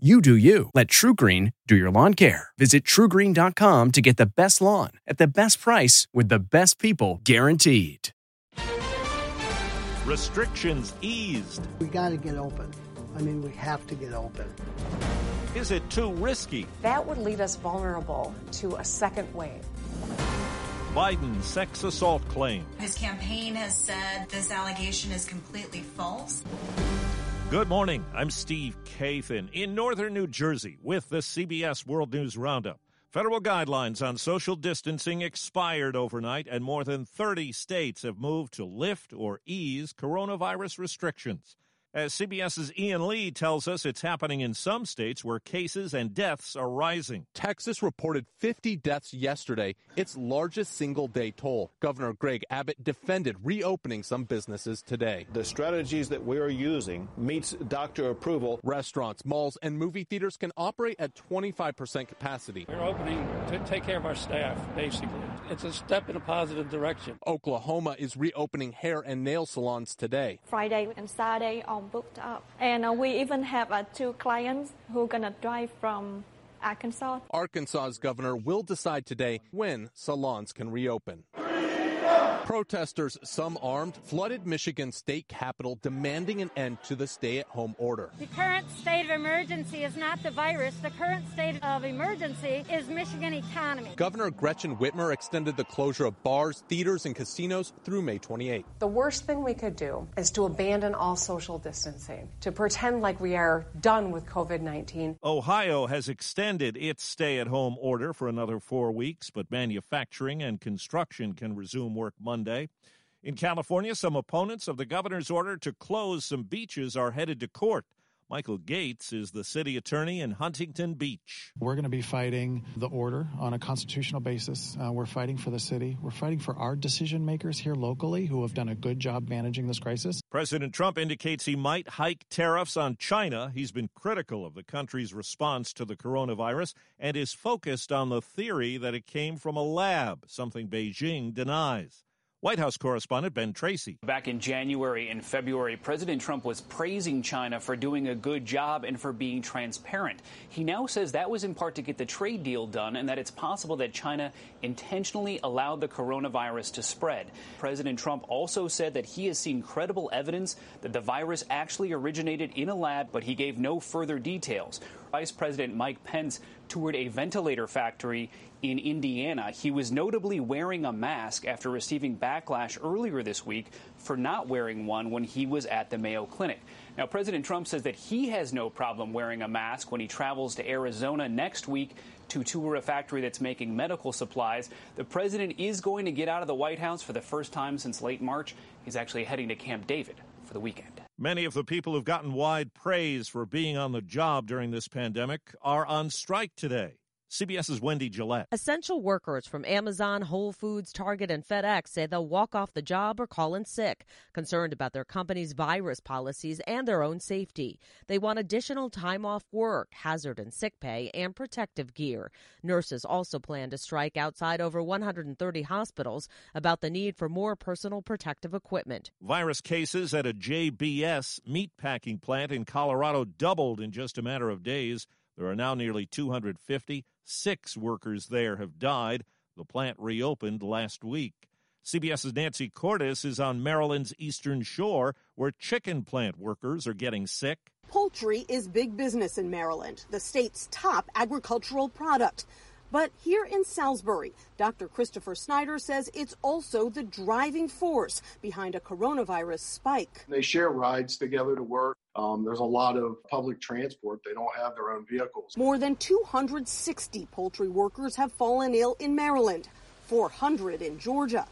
You do you. Let TruGreen do your lawn care. Visit trugreen.com to get the best lawn at the best price with the best people guaranteed. Restrictions eased. We got to get open. I mean, we have to get open. Is it too risky? That would leave us vulnerable to a second wave. Biden sex assault claim. His campaign has said this allegation is completely false. Good morning. I'm Steve Kathan in northern New Jersey with the CBS World News Roundup. Federal guidelines on social distancing expired overnight, and more than 30 states have moved to lift or ease coronavirus restrictions. As CBS's Ian Lee tells us, it's happening in some states where cases and deaths are rising. Texas reported 50 deaths yesterday, its largest single day toll. Governor Greg Abbott defended reopening some businesses today. The strategies that we are using meets doctor approval. Restaurants, malls, and movie theaters can operate at 25% capacity. We're opening to take care of our staff, basically. It's a step in a positive direction. Oklahoma is reopening hair and nail salons today. Friday and Saturday all booked up. And uh, we even have uh, two clients who are going to drive from Arkansas. Arkansas's governor will decide today when salons can reopen. Protesters, some armed, flooded Michigan state capitol demanding an end to the stay at home order. The current state of emergency is not the virus. The current state of emergency is Michigan economy. Governor Gretchen Whitmer extended the closure of bars, theaters, and casinos through May 28. The worst thing we could do is to abandon all social distancing, to pretend like we are done with COVID 19. Ohio has extended its stay at home order for another four weeks, but manufacturing and construction can resume work Monday. Monday. In California, some opponents of the governor's order to close some beaches are headed to court. Michael Gates is the city attorney in Huntington Beach. We're going to be fighting the order on a constitutional basis. Uh, we're fighting for the city. We're fighting for our decision makers here locally who have done a good job managing this crisis. President Trump indicates he might hike tariffs on China. He's been critical of the country's response to the coronavirus and is focused on the theory that it came from a lab, something Beijing denies. White House correspondent Ben Tracy. Back in January and February, President Trump was praising China for doing a good job and for being transparent. He now says that was in part to get the trade deal done and that it's possible that China intentionally allowed the coronavirus to spread. President Trump also said that he has seen credible evidence that the virus actually originated in a lab, but he gave no further details. Vice President Mike Pence toured a ventilator factory in Indiana. He was notably wearing a mask after receiving backlash earlier this week for not wearing one when he was at the Mayo Clinic. Now, President Trump says that he has no problem wearing a mask when he travels to Arizona next week to tour a factory that's making medical supplies. The president is going to get out of the White House for the first time since late March. He's actually heading to Camp David for the weekend. Many of the people who've gotten wide praise for being on the job during this pandemic are on strike today. CBS's Wendy Gillette. Essential workers from Amazon, Whole Foods, Target, and FedEx say they'll walk off the job or call in sick, concerned about their company's virus policies and their own safety. They want additional time off work, hazard and sick pay, and protective gear. Nurses also plan to strike outside over 130 hospitals about the need for more personal protective equipment. Virus cases at a JBS meatpacking plant in Colorado doubled in just a matter of days. There are now nearly 250. Six workers there have died. The plant reopened last week. CBS's Nancy Cordes is on Maryland's eastern shore, where chicken plant workers are getting sick. Poultry is big business in Maryland, the state's top agricultural product. But here in Salisbury, Dr. Christopher Snyder says it's also the driving force behind a coronavirus spike. They share rides together to work. Um, there's a lot of public transport. They don't have their own vehicles. More than 260 poultry workers have fallen ill in Maryland, 400 in Georgia.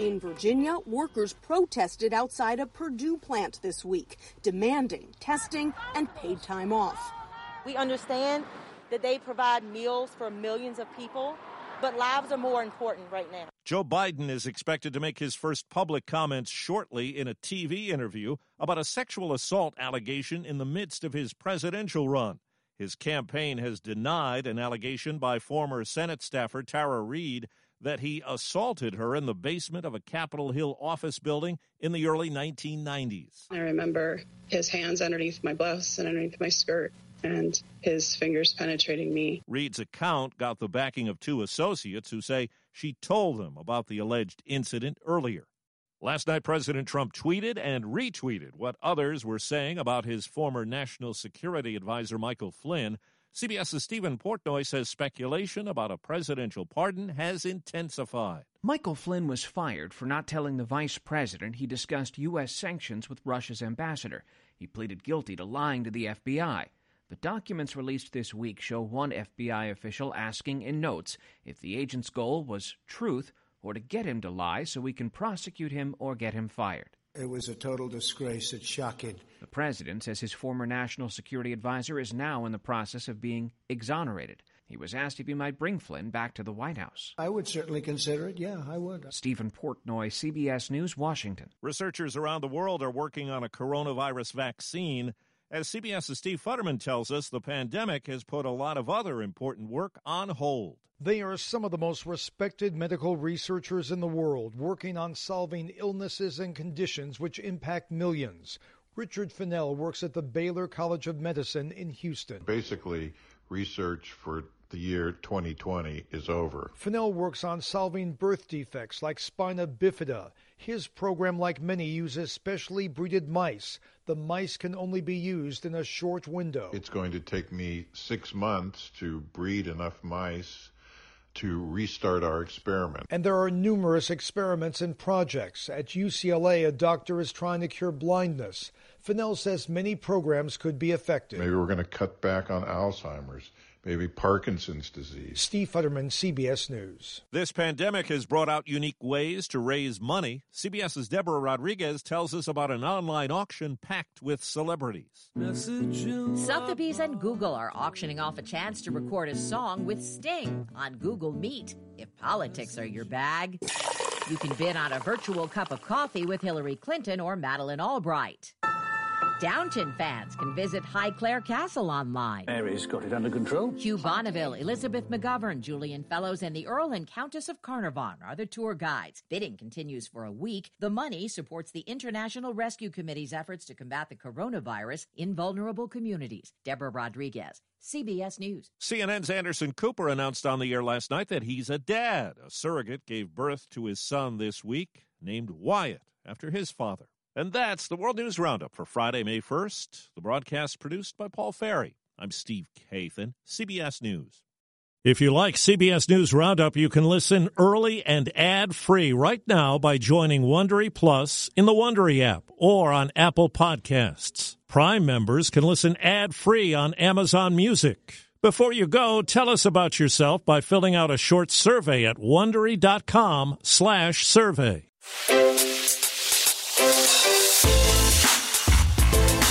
In Virginia, workers protested outside a Perdue plant this week, demanding testing and paid time off. We understand that they provide meals for millions of people, but lives are more important right now. Joe Biden is expected to make his first public comments shortly in a TV interview about a sexual assault allegation in the midst of his presidential run. His campaign has denied an allegation by former Senate staffer Tara Reade that he assaulted her in the basement of a Capitol Hill office building in the early 1990s. I remember his hands underneath my blouse and underneath my skirt and his fingers penetrating me. Reade's account got the backing of two associates who say she told them about the alleged incident earlier. Last night, President Trump tweeted and retweeted what others were saying about his former National Security Advisor Michael Flynn. CBS's Stephen Portnoy says speculation about a presidential pardon has intensified. Michael Flynn was fired for not telling the vice president he discussed U.S. sanctions with Russia's ambassador. He pleaded guilty to lying to the FBI. The documents released this week show one FBI official asking in notes if the agent's goal was truth or to get him to lie so we can prosecute him or get him fired. It was a total disgrace. It's shocking. The president says his former national security advisor is now in the process of being exonerated. He was asked if he might bring Flynn back to the White House. I would certainly consider it. Yeah, I would. Stephen Portnoy, CBS News, Washington. Researchers around the world are working on a coronavirus vaccine. As CBS's Steve Futterman tells us, the pandemic has put a lot of other important work on hold. They are some of the most respected medical researchers in the world, working on solving illnesses and conditions which impact millions. Richard Finnell works at the Baylor College of Medicine in Houston. Basically, research for the year 2020 is over. Finnell works on solving birth defects like spina bifida. His program, like many, uses specially breeded mice. The mice can only be used in a short window. It's going to take me six months to breed enough mice to restart our experiment. And there are numerous experiments and projects. At UCLA, a doctor is trying to cure blindness. Finnell says many programs could be effective. Maybe we're going to cut back on Alzheimer's maybe Parkinson's disease. Steve Futterman, CBS News. This pandemic has brought out unique ways to raise money. CBS's Deborah Rodriguez tells us about an online auction packed with celebrities. Sotheby's and Google are auctioning off a chance to record a song with Sting on Google Meet. If politics are your bag, you can bid on a virtual cup of coffee with Hillary Clinton or Madeleine Albright. Downton fans can visit Highclere Castle online. Mary's got it under control. Hugh Bonneville, Elizabeth McGovern, Julian Fellowes, and the Earl and Countess of Carnarvon are the tour guides. Bidding continues for a week. The money supports the International Rescue Committee's efforts to combat the coronavirus in vulnerable communities. Deborah Rodriguez, CBS News. CNN's Anderson Cooper announced on the air last night that he's a dad. A surrogate gave birth to his son this week, named Wyatt after his father. And that's the World News Roundup for Friday, May 1st. The broadcast produced by Paul Ferry. I'm Steve Kathan, CBS News. If you like CBS News Roundup, you can listen early and ad-free right now by joining Wondery Plus in the Wondery app or on Apple Podcasts. Prime members can listen ad-free on Amazon Music. Before you go, tell us about yourself by filling out a short survey at wondery.com/survey.